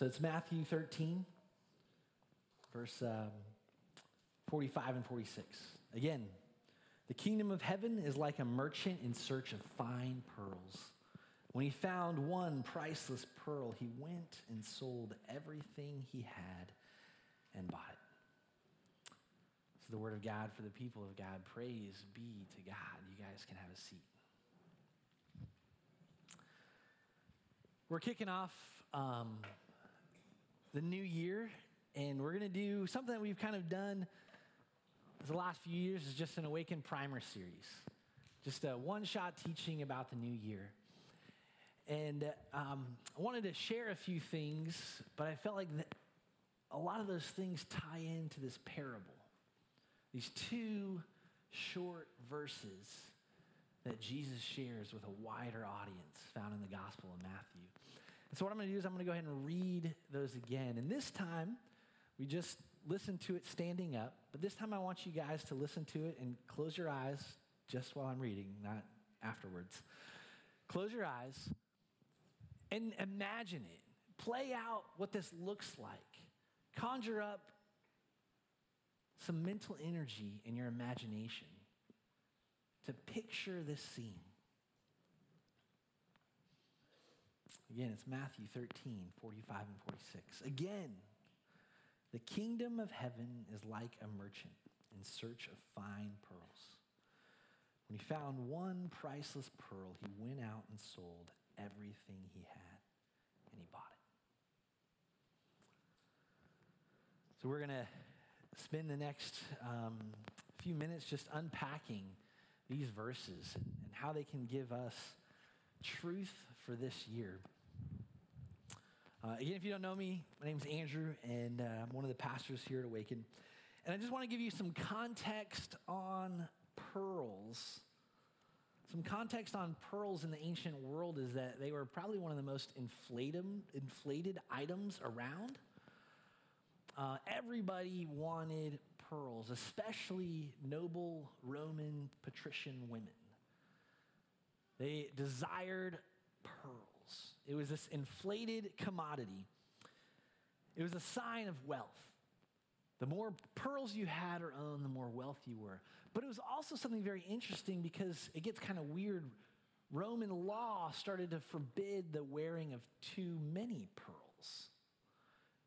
So it's Matthew 13, verse um, 45 and 46. Again, the kingdom of heaven is like a merchant in search of fine pearls. When he found one priceless pearl, he went and sold everything he had and bought it. Is the word of God for the people of God. Praise be to God. You guys can have a seat. We're kicking off um, the new year, and we're going to do something that we've kind of done the last few years is just an Awaken Primer series, just a one shot teaching about the new year. And um, I wanted to share a few things, but I felt like a lot of those things tie into this parable. These two short verses that Jesus shares with a wider audience found in the Gospel of Matthew. And so, what I'm going to do is I'm going to go ahead and read those again. And this time, we just listened to it standing up, but this time I want you guys to listen to it and close your eyes just while I'm reading, not afterwards. Close your eyes and imagine it. Play out what this looks like. Conjure up some mental energy in your imagination to picture this scene. Again, it's Matthew 13, 45 and 46. Again, the kingdom of heaven is like a merchant in search of fine pearls. When he found one priceless pearl, he went out and sold everything he had and he bought it. So we're going to spend the next um, few minutes just unpacking these verses and, and how they can give us truth for this year. Uh, again, if you don't know me, my name is Andrew, and uh, I'm one of the pastors here at Awaken. And I just want to give you some context on pearls. Some context on pearls in the ancient world is that they were probably one of the most inflated, inflated items around. Uh, everybody wanted pearls, especially noble Roman patrician women. They desired pearls. It was this inflated commodity. It was a sign of wealth. The more pearls you had or owned, the more wealth you were. But it was also something very interesting because it gets kind of weird. Roman law started to forbid the wearing of too many pearls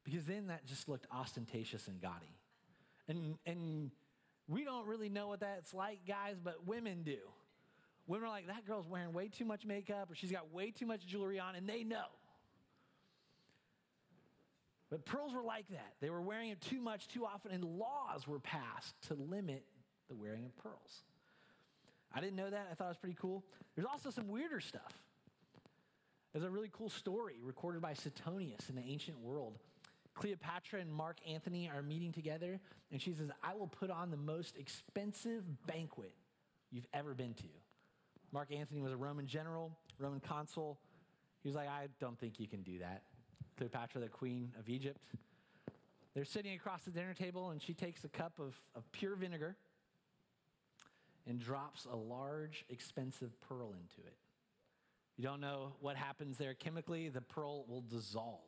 because then that just looked ostentatious and gaudy. And, and we don't really know what that's like, guys, but women do. Women are like, that girl's wearing way too much makeup or she's got way too much jewelry on, and they know. But pearls were like that. They were wearing it too much, too often, and laws were passed to limit the wearing of pearls. I didn't know that. I thought it was pretty cool. There's also some weirder stuff. There's a really cool story recorded by Suetonius in the ancient world. Cleopatra and Mark Antony are meeting together, and she says, I will put on the most expensive banquet you've ever been to. Mark Antony was a Roman general, Roman consul. He was like, I don't think you can do that. Cleopatra, the queen of Egypt. They're sitting across the dinner table, and she takes a cup of, of pure vinegar and drops a large, expensive pearl into it. You don't know what happens there chemically, the pearl will dissolve.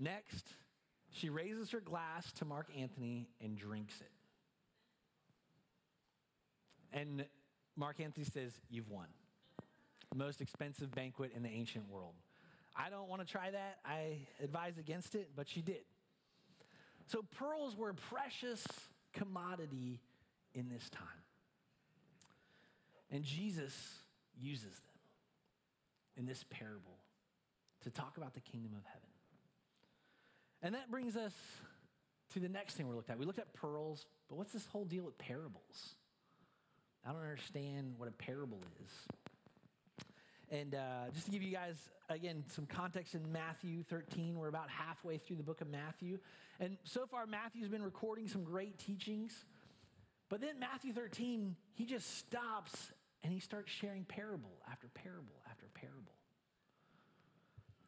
Next, she raises her glass to Mark Antony and drinks it. And Mark Antony says, You've won. Most expensive banquet in the ancient world. I don't want to try that. I advise against it, but she did. So, pearls were a precious commodity in this time. And Jesus uses them in this parable to talk about the kingdom of heaven. And that brings us to the next thing we looked at. We looked at pearls, but what's this whole deal with parables? I don't understand what a parable is. And uh, just to give you guys, again, some context in Matthew 13, we're about halfway through the book of Matthew. And so far, Matthew's been recording some great teachings. But then, Matthew 13, he just stops and he starts sharing parable after parable after parable.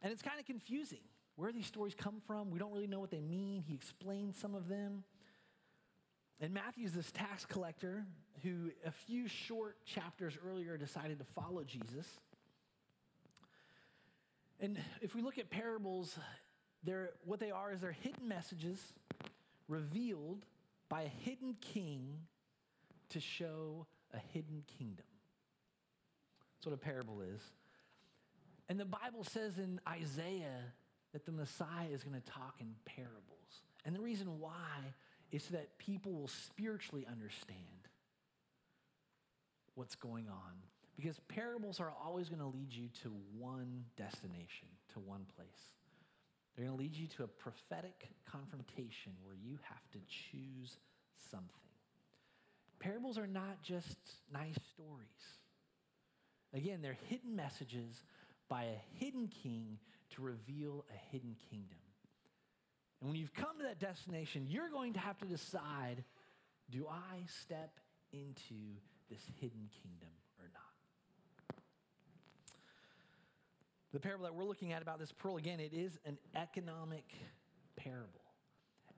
And it's kind of confusing where these stories come from. We don't really know what they mean. He explains some of them. And Matthew's this tax collector who, a few short chapters earlier, decided to follow Jesus. And if we look at parables, they're, what they are is they're hidden messages revealed by a hidden king to show a hidden kingdom. That's what a parable is. And the Bible says in Isaiah that the Messiah is going to talk in parables. And the reason why is so that people will spiritually understand what's going on. Because parables are always going to lead you to one destination, to one place. They're going to lead you to a prophetic confrontation where you have to choose something. Parables are not just nice stories. Again, they're hidden messages by a hidden king to reveal a hidden kingdom. And when you've come to that destination, you're going to have to decide do I step into this hidden kingdom or not? The parable that we're looking at about this pearl, again, it is an economic parable.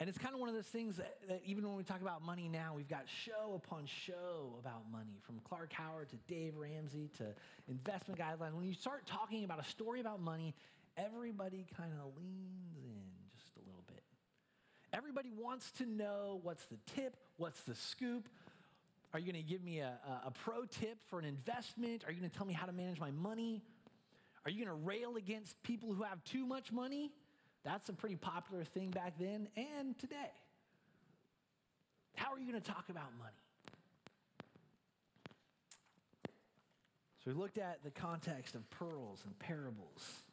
And it's kind of one of those things that, that, even when we talk about money now, we've got show upon show about money, from Clark Howard to Dave Ramsey to investment guidelines. When you start talking about a story about money, everybody kind of leans just a little bit. Everybody wants to know what's the tip, what's the scoop. Are you going to give me a, a, pro tip for an investment? Are you going to tell me how to manage my money? Are you going to rail against people who have too much money? That's a pretty popular thing back then and today. How are you going to talk about money? So we looked at the context of pearls and parables.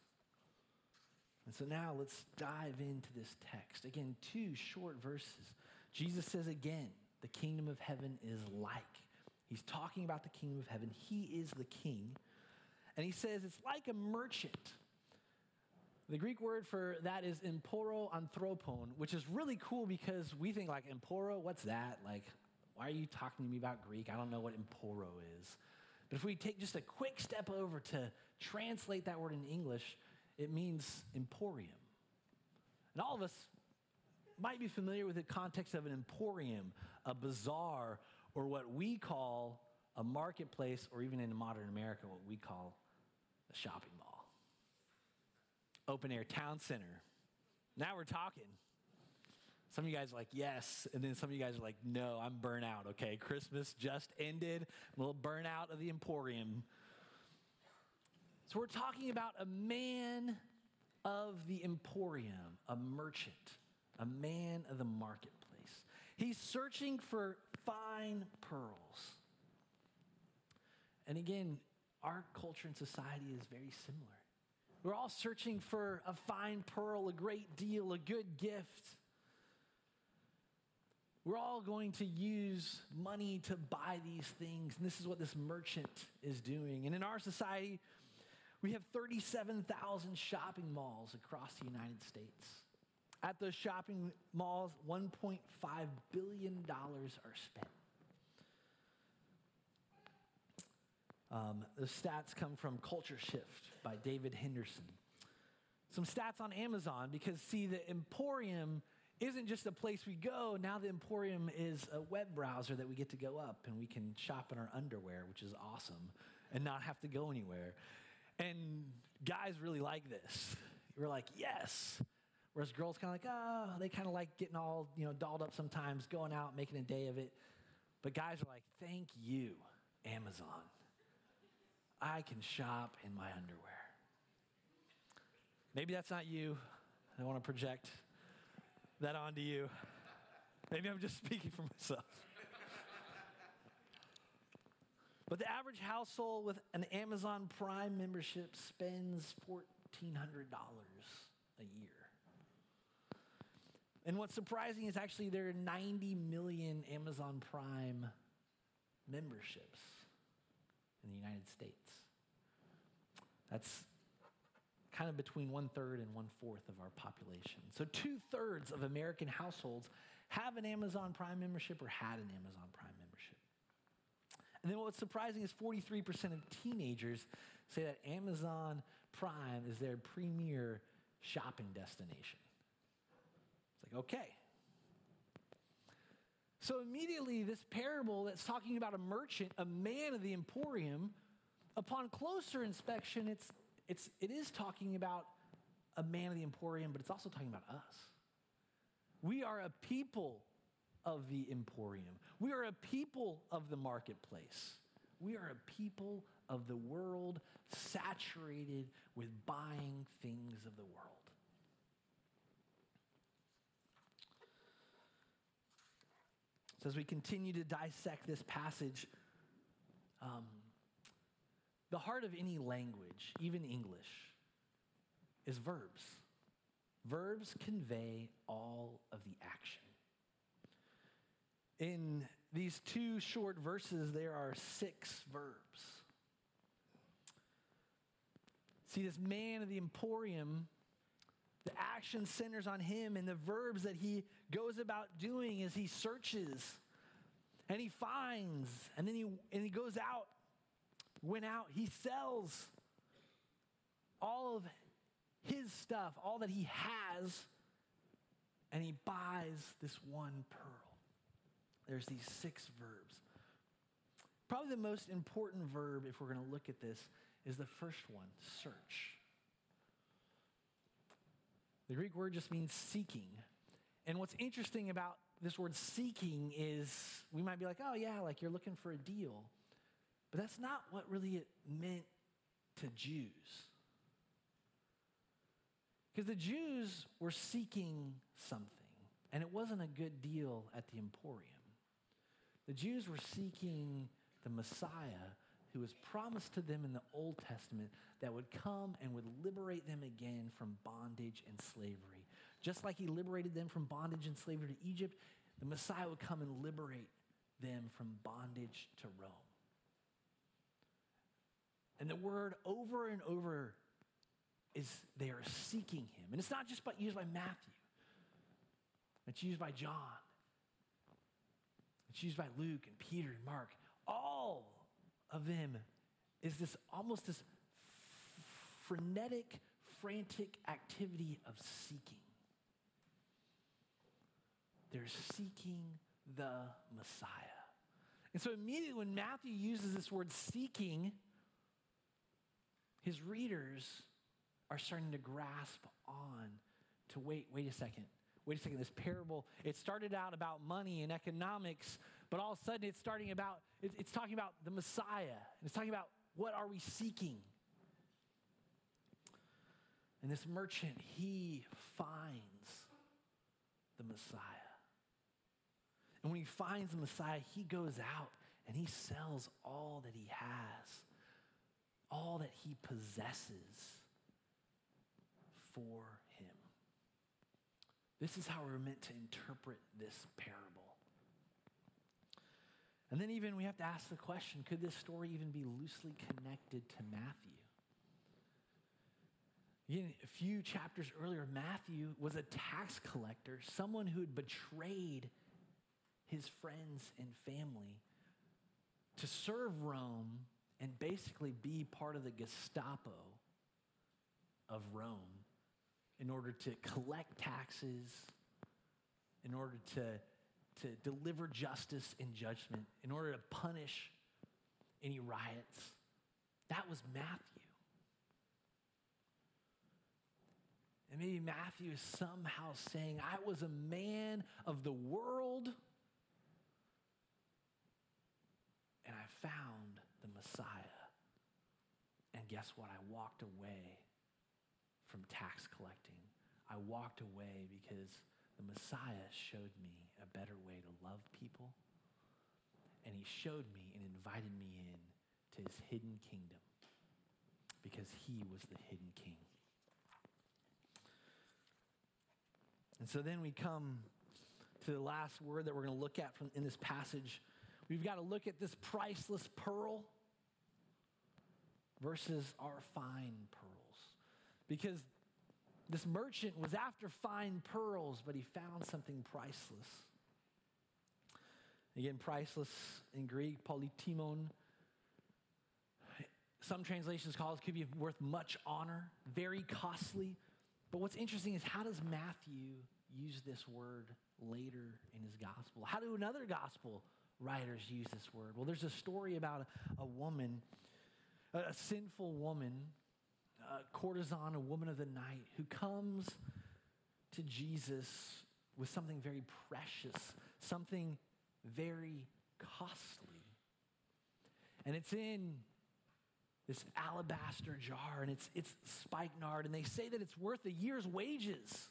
And so now let's dive into this text. Again, two short verses. Jesus says again, the kingdom of heaven is like. He's talking about the kingdom of heaven. He is the king. And he says it's like a merchant the Greek word for that is emporo anthropon, which is really cool because we think like emporo, what's that? Like, why are you talking to me about Greek? I don't know what emporo is. But if we take just a quick step over to translate that word in English, it means emporium. And all of us might be familiar with the context of an emporium, a bazaar, or what we call a marketplace, or even in modern America, what we call a shopping mall open air town center. Now we're talking. Some of you guys are like, yes. And then some of you guys are like, no, I'm burnt out, okay? Christmas just ended. I'm A little burnout of the Emporium. So we're talking about a man of the Emporium, a merchant, a man of the marketplace. He's searching for fine pearls. And again, our culture and society is very similar. We're all searching for a fine pearl, a great deal, a good gift. We're all going to use money to buy these things. And this is what this merchant is doing. And in our society, we have 37,000 shopping malls across the United States. At those shopping malls, $1.5 billion are spent. Um, the stats come from Culture Shift by David Henderson. Some stats on Amazon because, see, the Emporium isn't just a place we go. Now, the Emporium is a web browser that we get to go up and we can shop in our underwear, which is awesome, and not have to go anywhere. And guys really like this. We're like, yes. Whereas girls kind of like, oh, they kind of like getting all, you know, dolled up sometimes, going out, making a day of it. But guys are like, thank you, Amazon. I can shop in my underwear. Maybe that's not you. I want to project that onto you. Maybe I'm just speaking for myself. But the average household with an Amazon Prime membership spends $1,400 a year. And what's surprising is actually there are 90 million Amazon Prime memberships in the United States. That's kind of between one third and one fourth of our population. So, two thirds of American households have an Amazon Prime membership or had an Amazon Prime. And then what's surprising is 43% of teenagers say that Amazon Prime is their premier shopping destination. It's like, okay. So immediately, this parable that's talking about a merchant, a man of the emporium, upon closer inspection, it's, it's, it is talking about a man of the emporium, but it's also talking about us. We are a people of the emporium. We are a people of the marketplace. We are a people of the world saturated with buying things of the world. So, as we continue to dissect this passage, um, the heart of any language, even English, is verbs. Verbs convey all of the action. In these two short verses, there are six verbs. See, this man of the emporium, the action centers on him, and the verbs that he goes about doing is he searches and he finds, and then he, and he goes out, went out, he sells all of his stuff, all that he has, and he buys this one pearl. There's these six verbs. Probably the most important verb, if we're going to look at this, is the first one search. The Greek word just means seeking. And what's interesting about this word seeking is we might be like, oh, yeah, like you're looking for a deal. But that's not what really it meant to Jews. Because the Jews were seeking something, and it wasn't a good deal at the Emporium. The Jews were seeking the Messiah who was promised to them in the Old Testament that would come and would liberate them again from bondage and slavery. Just like he liberated them from bondage and slavery to Egypt, the Messiah would come and liberate them from bondage to Rome. And the word over and over is they are seeking him. And it's not just by, used by Matthew, it's used by John, it's used by Luke and Peter and Mark. All of them is this almost this frenetic, frantic activity of seeking. They're seeking the Messiah. And so immediately when Matthew uses this word seeking, his readers are starting to grasp on to wait, wait a second. Wait a second, this parable, it started out about money and economics, but all of a sudden it's starting about, it's talking about the Messiah. It's talking about what are we seeking? And this merchant, he finds the Messiah. And when he finds the Messiah, he goes out and he sells all that he has, all that he possesses for. This is how we're meant to interpret this parable. And then, even we have to ask the question could this story even be loosely connected to Matthew? Again, a few chapters earlier, Matthew was a tax collector, someone who had betrayed his friends and family to serve Rome and basically be part of the Gestapo of Rome in order to collect taxes, in order to, to deliver justice and judgment, in order to punish any riots. That was Matthew. And maybe Matthew is somehow saying, I was a man of the world and I found the Messiah. And guess what? I walked away from tax collecting. I walked away because the Messiah showed me a better way to love people. And he showed me and invited me in to his hidden kingdom because he was the hidden king. And so then we come to the last word that we're going to look at from, in this passage We've got to look at this priceless pearl versus our fine pearls. Because this merchant was after fine pearls, but he found something priceless. Again, priceless in Greek, polytimon. Some translations call it could be worth much honor, very costly. But what's interesting is how does Matthew use this word later in his gospel? How do another gospel writers use this word? Well, there's a story about a, a woman, a, a, sinful woman, a courtesan, a woman of the night, who comes to Jesus with something very precious, something very costly. And it's in this alabaster jar, and it's, it's spikenard, and they say that it's worth a year's wages.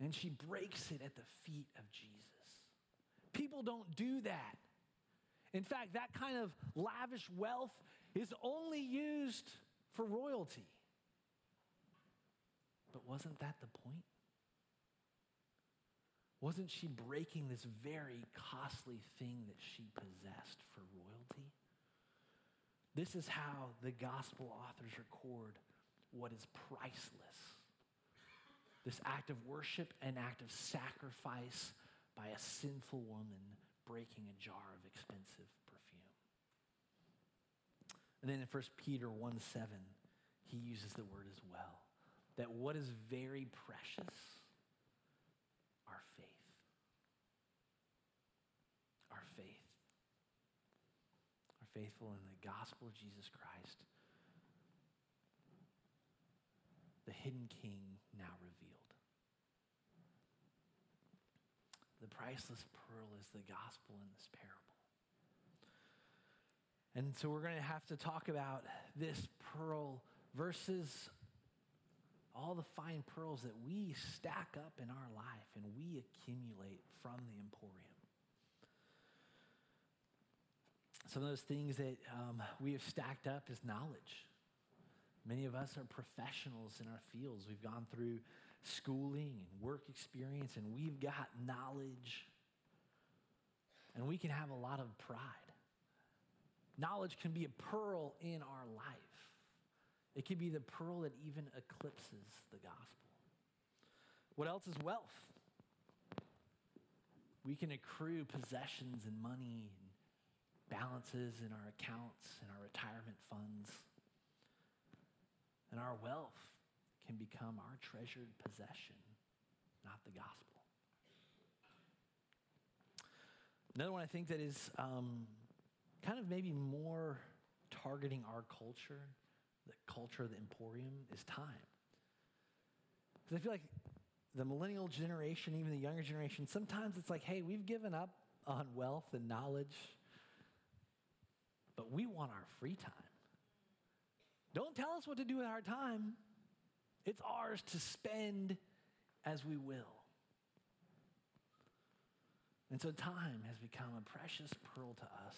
And she breaks it at the feet of Jesus. People don't do that. In fact, that kind of lavish wealth is only used for royalty. But wasn't that the point? Wasn't she breaking this very costly thing that she possessed for royalty? This is how the gospel authors record what is priceless. This act of worship, an act of sacrifice by a sinful woman breaking a jar of expensive. And then in 1 Peter 1 7, he uses the word as well that what is very precious, our faith. Our faith. Our faithful in the gospel of Jesus Christ, the hidden king now revealed. The priceless pearl is the gospel in this parable. And so we're going to have to talk about this pearl versus all the fine pearls that we stack up in our life and we accumulate from the emporium. Some of those things that um, we have stacked up is knowledge. Many of us are professionals in our fields. We've gone through schooling and work experience, and we've got knowledge. And we can have a lot of pride. Knowledge can be a pearl in our life. It can be the pearl that even eclipses the gospel. What else is wealth? We can accrue possessions and money and balances in our accounts and our retirement funds. And our wealth can become our treasured possession, not the gospel. Another one I think that is um, kind of maybe more targeting our culture the culture of the emporium is time. Because I feel like the millennial generation, even the younger generation, sometimes it's like, hey, we've given up on wealth and knowledge, but we want our free time. Don't tell us what to do with our time. It's ours to spend as we will. And so time has become a precious pearl to us.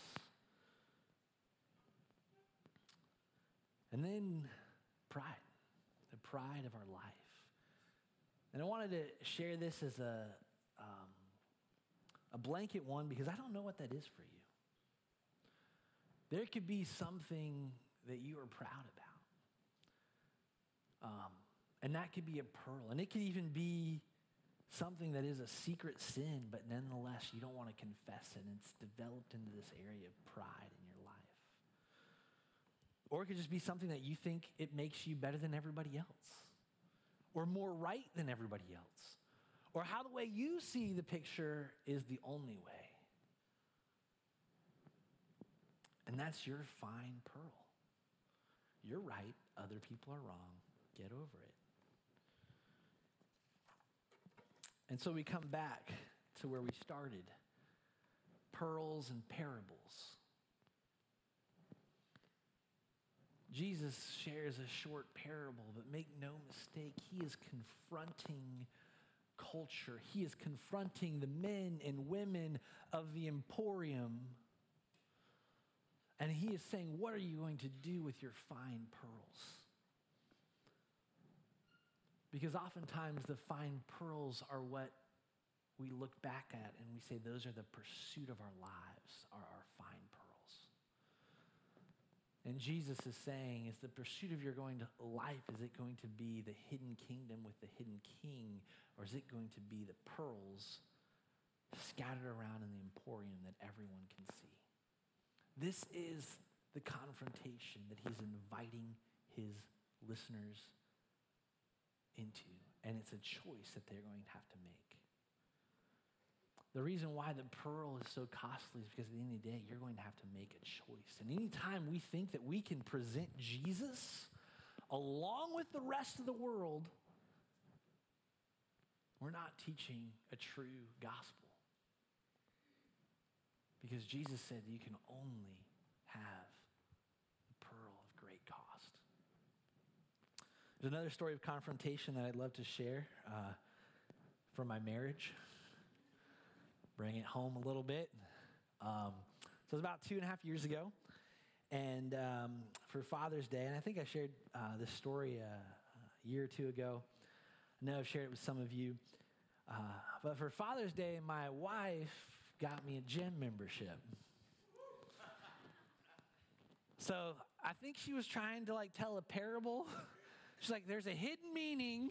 And then pride, the pride of our life. And I wanted to share this as a, um, a blanket one because I don't know what that is for you. There could be something that you are proud about. Um, and that could be a pearl. And it could even be something that is a secret sin, but nonetheless, you don't want to confess it. And it's developed into this area of pride or it could just be something that you think it makes you better than everybody else, or more right than everybody else, or how the way you see the picture is the only way. And that's your fine pearl. You're right, other people are wrong. Get over it. And so we come back to where we started pearls and parables. Jesus shares a short parable, but make no mistake, he is confronting culture. He is confronting the men and women of the emporium. And he is saying, What are you going to do with your fine pearls? Because oftentimes the fine pearls are what we look back at and we say, Those are the pursuit of our lives, are our fine. And Jesus is saying, is the pursuit of your going to life, is it going to be the hidden kingdom with the hidden king, or is it going to be the pearls scattered around in the emporium that everyone can see? This is the confrontation that he's inviting his listeners into, and it's a choice that they're going to have to make. The reason why the pearl is so costly is because at the end of the day, you're going to have to make a choice. And anytime we think that we can present Jesus along with the rest of the world, we're not teaching a true gospel. Because Jesus said you can only have the pearl of great cost. There's another story of confrontation that I'd love to share uh, from my marriage. Bring it home a little bit. Um, so it was about two and a half years ago. And um, for Father's Day, and I think I shared uh, this story uh, a year or two ago. I know I've shared it with some of you. Uh, but for Father's Day, my wife got me a gym membership. So I think she was trying to like tell a parable. She's like, there's a hidden meaning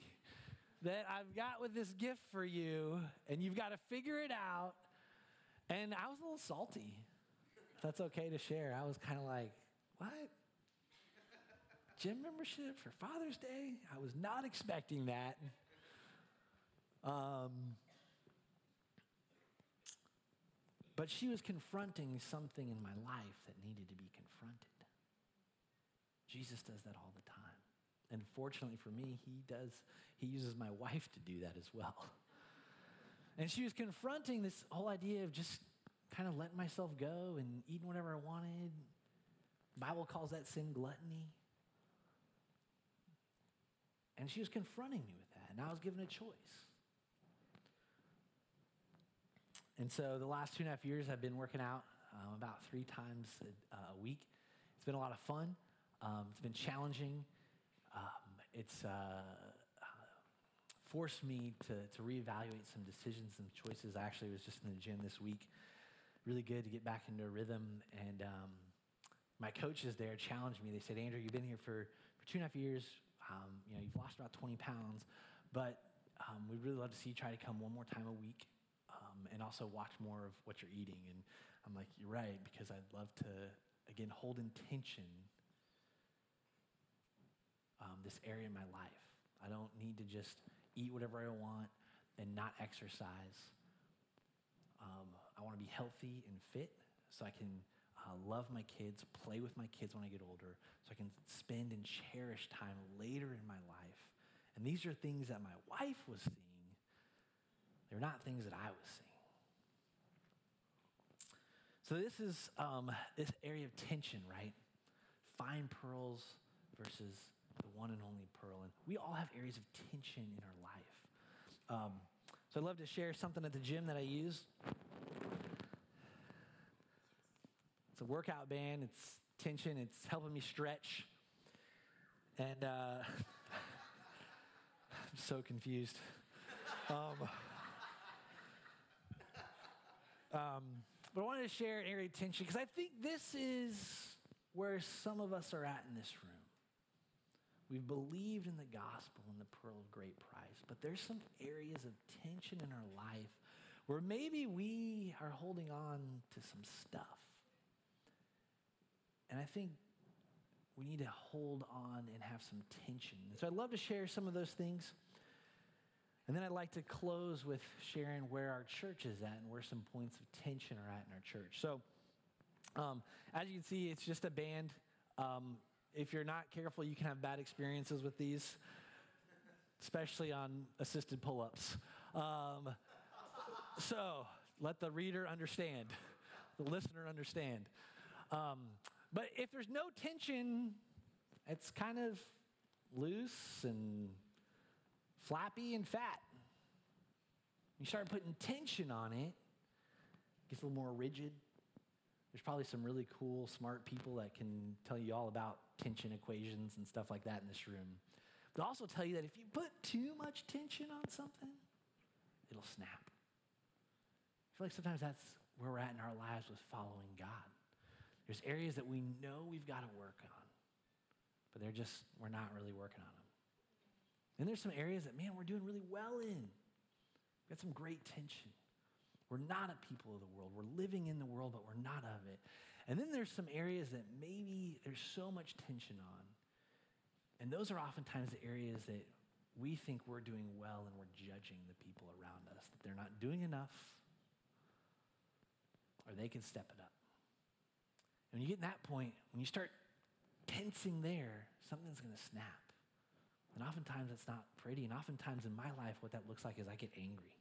that I've got with this gift for you, and you've got to figure it out. And I was a little salty. If that's okay to share. I was kind of like, what? Gym membership for Father's Day? I was not expecting that. Um, but she was confronting something in my life that needed to be confronted. Jesus does that all the time. And fortunately for me, he does, he uses my wife to do that as well. And she was confronting this whole idea of just kind of letting myself go and eating whatever I wanted. Bible calls that sin gluttony. And she was confronting me with that, and I was given a choice. And so the last two and a half years, I've been working out um, about three times a, a, week. It's been a lot of fun. Um, it's been challenging. Um, it's uh, uh, forced me to, to reevaluate some decisions and choices. I actually was just in the gym this week. Really good to get back into a rhythm. And um, my coaches there challenged me. They said, Andrew, you've been here for, for two and a half years. Um, you know, you've lost about 20 pounds, but um, we'd really love to see you try to come one more time a week um, and also watch more of what you're eating. And I'm like, you're right, because I'd love to, again, hold in tension um, this area in my life. I don't need to just eat whatever I want and not exercise. Um, I want to be healthy and fit so I can uh, love my kids, play with my kids when I get older, so I can spend and cherish time later in my life. And these are things that my wife was seeing they're not things that I was seeing. So this is um, this area of tension, right? Fine pearls versus the one and only pearl. And we all have areas of tension in our life. Um, so I'd love to share something at the gym that I use. It's a workout band. It's tension. It's helping me stretch. And uh, I'm so confused. Um, um, but I wanted to share an area of tension because I think this is where some of us are at in this room. We've believed in the gospel and the pearl of great price, but there's some areas of tension in our life where maybe we are holding on to some stuff. And I think we need to hold on and have some tension. so I'd love to share some of those things. And then I'd like to close with sharing where our church is at and where some points of tension are at in our church. So, um, as you can see, it's just a band. Um, if you're not careful, you can have bad experiences with these, especially on assisted pull ups. Um, so, let the reader understand, the listener understand. Um, but if there's no tension, it's kind of loose and flappy and fat. You start putting tension on it, it gets a little more rigid. There's probably some really cool, smart people that can tell you all about tension equations and stuff like that in this room. But also tell you that if you put too much tension on something, it'll snap. I feel like sometimes that's where we're at in our lives with following God. There's areas that we know we've got to work on, but they're just, we're not really working on them. And there's some areas that, man, we're doing really well in. We've got some great tension. We're not a people of the world. We're living in the world, but we're not of it. And then there's some areas that maybe there's so much tension on. And those are oftentimes the areas that we think we're doing well and we're judging the people around us, that they're not doing enough or they can step it up. And when you get in that point, when you start tensing there, something's going to snap. And oftentimes it's not pretty. And oftentimes in my life, what that looks like is I get angry.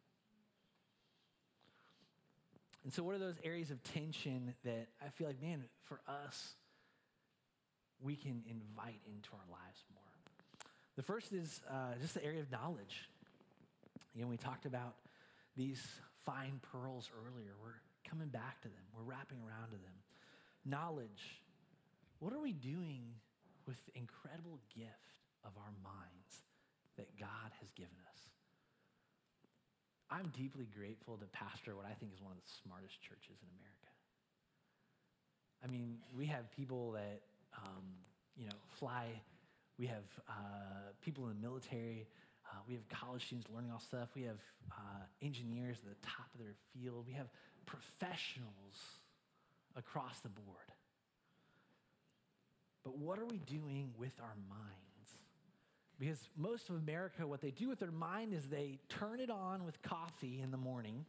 And so, what are those areas of tension that I feel like, man, for us, we can invite into our lives more? The first is uh, just the area of knowledge. You know, we talked about these fine pearls earlier. We're coming back to them, we're wrapping around to them. Knowledge. What are we doing with the incredible gift of our minds that God has given us? I'm deeply grateful to pastor what I think is one of the smartest churches in America. I mean, we have people that, um, you know, fly. We have uh, people in the military. Uh, we have college students learning all stuff. We have uh, engineers at the top of their field. We have professionals across the board. But what are we doing with our minds? Because most of America, what they do with their mind is they turn it on with coffee in the morning.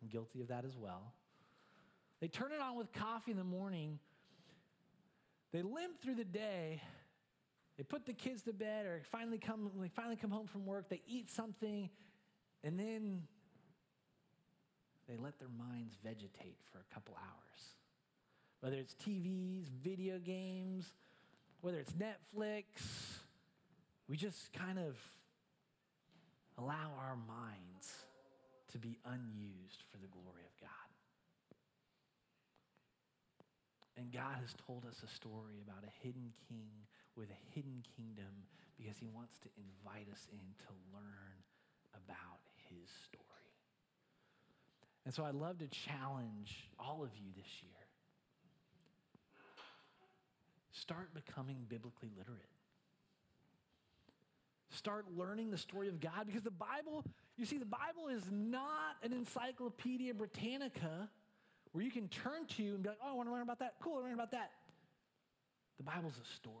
I'm guilty of that as well. They turn it on with coffee in the morning. They limp through the day. They put the kids to bed or finally come, they finally come home from work. They eat something and then they let their minds vegetate for a couple hours. Whether it's TVs, video games, whether it's Netflix, we just kind of allow our minds to be unused for the glory of God. And God has told us a story about a hidden king with a hidden kingdom because he wants to invite us in to learn about his story. And so I'd love to challenge all of you this year. Start becoming biblically literate. Start learning the story of God because the Bible, you see, the Bible is not an encyclopedia Britannica where you can turn to and be like, oh, I want to learn about that. Cool, I learn about that. The Bible's a story.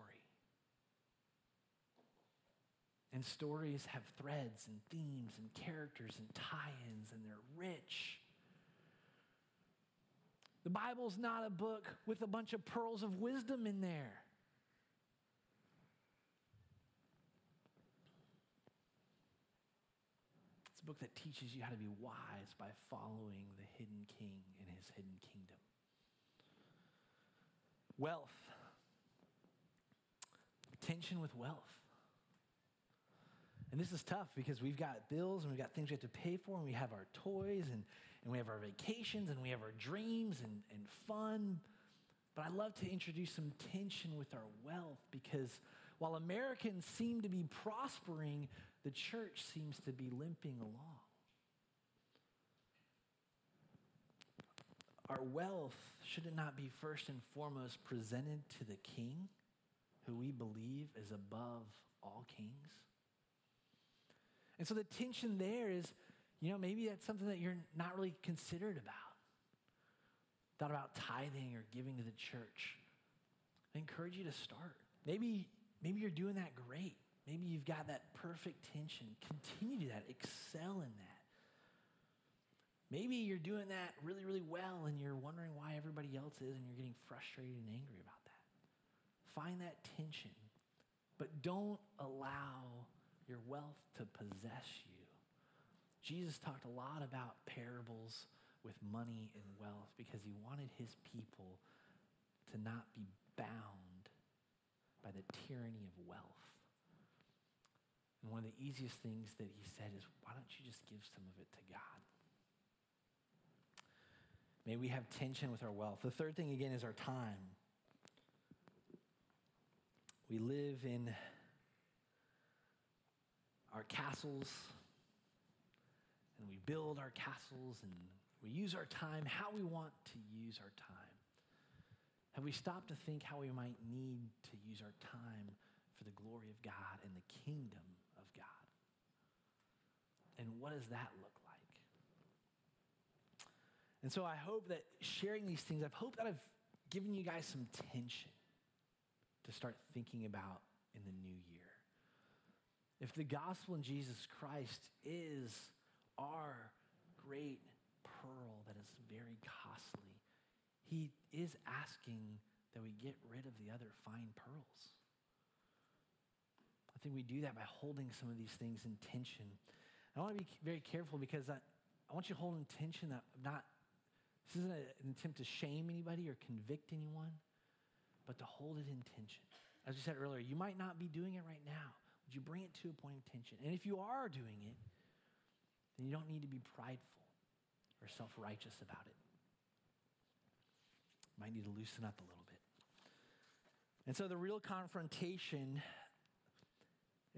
And stories have threads and themes and characters and tie ins, and they're rich. The Bible's not a book with a bunch of pearls of wisdom in there. It's a book that teaches you how to be wise by following the hidden king in his hidden kingdom. Wealth. Tension with wealth. And this is tough because we've got bills and we've got things we have to pay for, and we have our toys and, and we have our vacations and we have our dreams and, and fun. But I love to introduce some tension with our wealth because while Americans seem to be prospering, the church seems to be limping along. Our wealth, should it not be first and foremost presented to the king, who we believe is above all kings? And so the tension there is, you know, maybe that's something that you're not really considered about. Thought about tithing or giving to the church. I encourage you to start. Maybe, maybe you're doing that great. Maybe you've got that perfect tension. Continue to that. Excel in that. Maybe you're doing that really, really well and you're wondering why everybody else is and you're getting frustrated and angry about that. Find that tension, but don't allow your wealth to possess you. Jesus talked a lot about parables with money and wealth because he wanted his people to not be bound by the tyranny of wealth. And one of the easiest things that he said is, why don't you just give some of it to God? May we have tension with our wealth. The third thing, again, is our time. We live in our castles and we build our castles and we use our time how we want to use our time. Have we stopped to think how we might need to use our time for the glory of God and the kingdom? And what does that look like? And so I hope that sharing these things, I hope that I've given you guys some tension to start thinking about in the new year. If the gospel in Jesus Christ is our great pearl that is very costly, he is asking that we get rid of the other fine pearls. I think we do that by holding some of these things in tension. I want to be very careful because I, I want you to hold in tension that not, this isn't an attempt to shame anybody or convict anyone, but to hold it in tension. As we said earlier, you might not be doing it right now. Would you bring it to a point of tension? And if you are doing it, then you don't need to be prideful or self righteous about it. You might need to loosen up a little bit. And so the real confrontation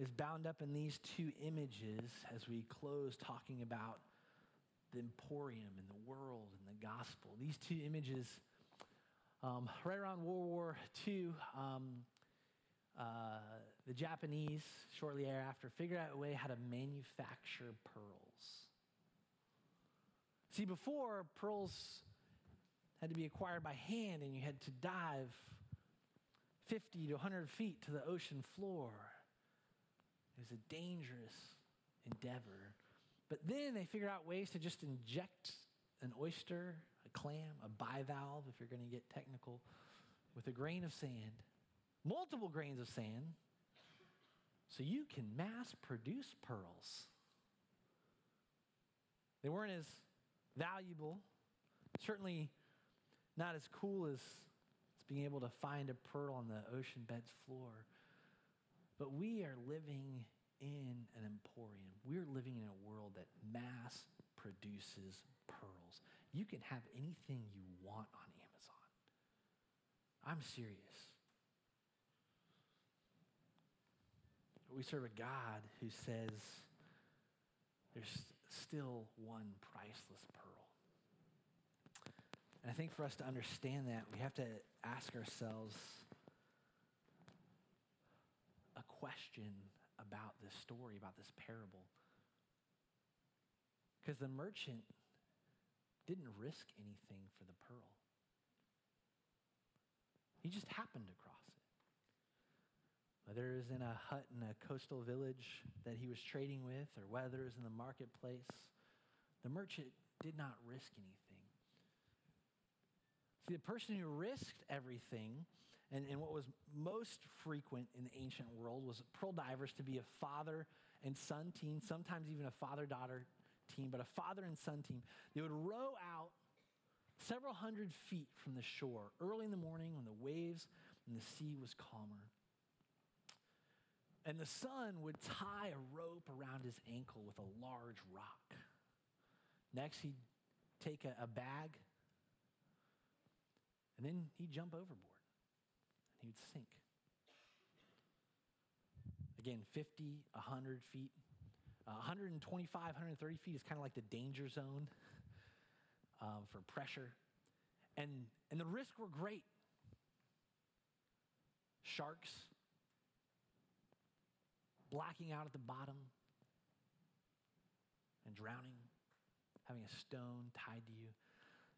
is bound up in these two images as we close talking about the emporium and the world and the gospel. These two images, um, right around World War II, um, uh, the Japanese, shortly thereafter, figured out a way how to manufacture pearls. See, before, pearls had to be acquired by hand and you had to dive 50 to 100 feet to the ocean floor. It was a dangerous endeavor. But then they figured out ways to just inject an oyster, a clam, a bivalve, if you're going to get technical, with a grain of sand, multiple grains of sand, so you can mass produce pearls. They weren't as valuable, certainly not as cool as, as being able to find a pearl on the ocean bed's floor. But we are living in an emporium. We're living in a world that mass produces pearls. You can have anything you want on Amazon. I'm serious. We serve a God who says there's still one priceless pearl. And I think for us to understand that, we have to ask ourselves question about this story, about this parable. Because the merchant didn't risk anything for the pearl, he just happened across it. Whether it was in a hut in a coastal village that he was trading with, or whether it was in the marketplace, the merchant did not risk anything. See, the person who risked everything and, and what was most frequent in the ancient world was pearl divers to be a father and son team, sometimes even a father daughter team, but a father and son team. They would row out several hundred feet from the shore early in the morning when the waves and the sea was calmer. And the son would tie a rope around his ankle with a large rock. Next, he'd take a, a bag and then he'd jump overboard he would sink. Again, 50, 100 feet. Uh, 125, 130 feet is kind of like the danger zone um, for pressure. And, and the risks were great. Sharks, blacking out at the bottom, and drowning, having a stone tied to you.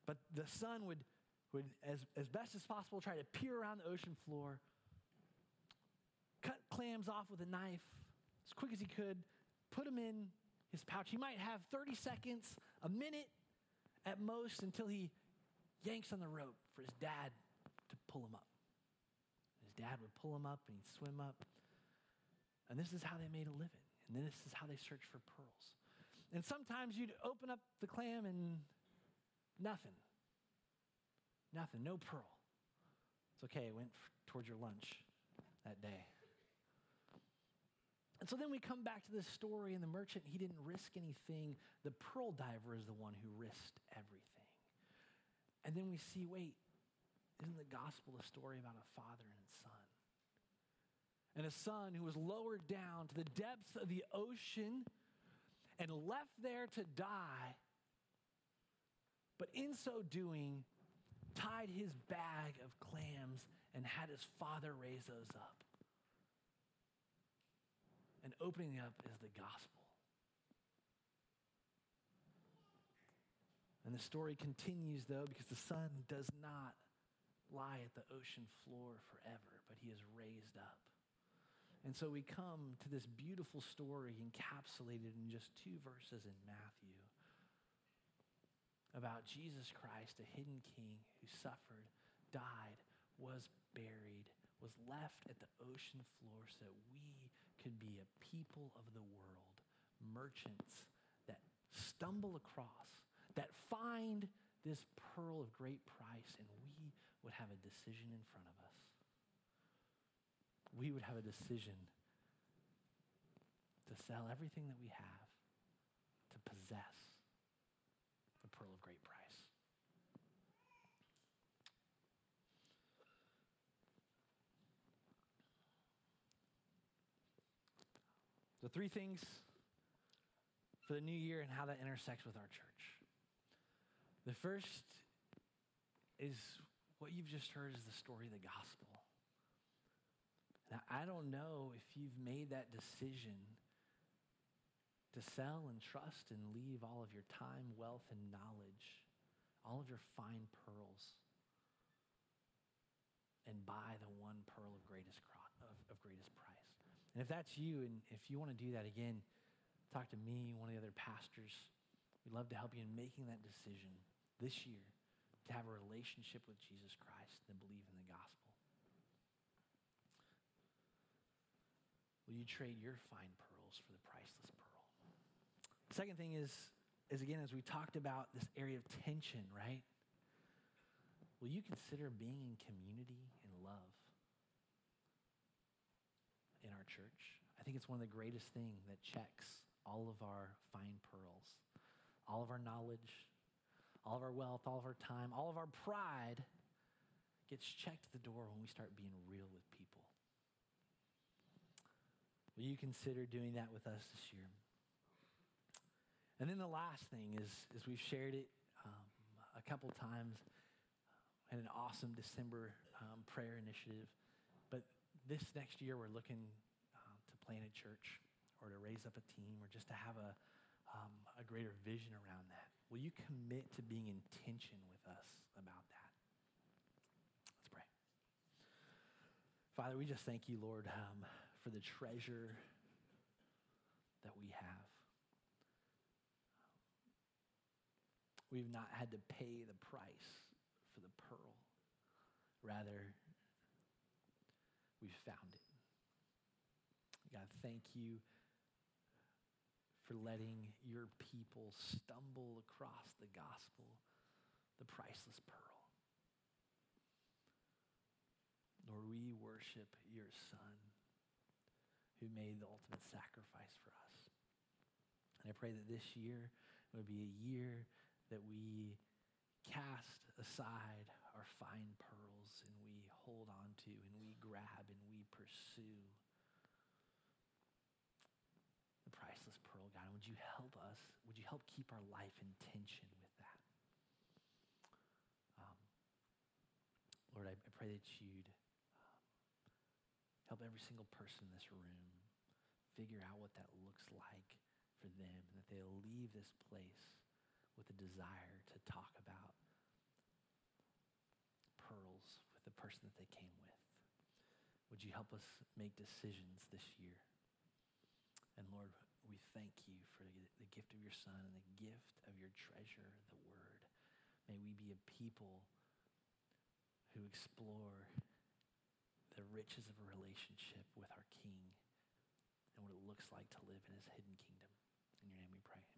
But the son would would, as, as best as possible, try to peer around the ocean floor, cut clams off with a knife as quick as he could, put them in his pouch. He might have 30 seconds, a minute at most, until he yanks on the rope for his dad to pull him up. His dad would pull him up and he'd swim up. And this is how they made a living. And then this is how they searched for pearls. And sometimes you'd open up the clam and nothing. Nothing, no pearl. It's okay, it went towards your lunch that day. And so then we come back to this story, and the merchant, he didn't risk anything. The pearl diver is the one who risked everything. And then we see wait, isn't the gospel a story about a father and son? And a son who was lowered down to the depths of the ocean and left there to die, but in so doing, tied his bag of clams and had his father raise those up. And opening up is the gospel. And the story continues, though, because the son does not lie at the ocean floor forever, but he is raised up. And so we come to this beautiful story encapsulated in just two verses in Matthew. About Jesus Christ, a hidden king who suffered, died, was buried, was left at the ocean floor so that we could be a people of the world, merchants that stumble across, that find this pearl of great price, and we would have a decision in front of us. We would have a decision to sell everything that we have to possess pearl of great price. The three things for the new year and how that intersects with our church. The first is what you've just heard is the story of the gospel. Now, I don't know if you've made that decision to sell and trust and leave all of your time, wealth, and knowledge, all of your fine pearls, and buy the one pearl of greatest, of, of greatest price. And if that's you, and if you want to do that again, talk to me, one of the other pastors. We'd love to help you in making that decision this year to have a relationship with Jesus Christ and believe in the gospel. Will you trade your fine pearls for the priceless pearl? Second thing is, is again, as we talked about this area of tension, right? Will you consider being in community and love? in our church. I think it's one of the greatest things that checks all of our fine pearls, all of our knowledge, all of our wealth, all of our time, all of our pride gets checked at the door when we start being real with people. Will you consider doing that with us this year? And then the last thing is, is we've shared it um, a couple times in an awesome December um, prayer initiative But this next year, we're looking um, to plant a church or to raise up a team or just to have a, um, a greater vision around that. Will you commit to being in tension with us about that? Let's pray. Father, we just thank you, Lord, um, for the treasure that we have. We've not had to pay the price for the pearl. Rather, we've found it. God, thank you for letting your people stumble across the gospel, the priceless pearl. Lord, we worship your Son who made the ultimate sacrifice for us. And I pray that this year would be a year that we cast aside our fine pearls and we hold on to and we grab and we pursue the priceless pearl, God. And would you help us? Would you help keep our life in tension with that? Um, Lord, I, I, pray that you'd um, help every single person in this room figure out what that looks like for them and that they'll leave this place with a desire to talk about pearls with the person that they came with. Would you help us make decisions this year? And Lord, we thank you for the gift of your Son and the gift of your treasure, the Word. May we be a people who explore the riches of a relationship with our King and what it looks like to live in his hidden kingdom. In your name we pray.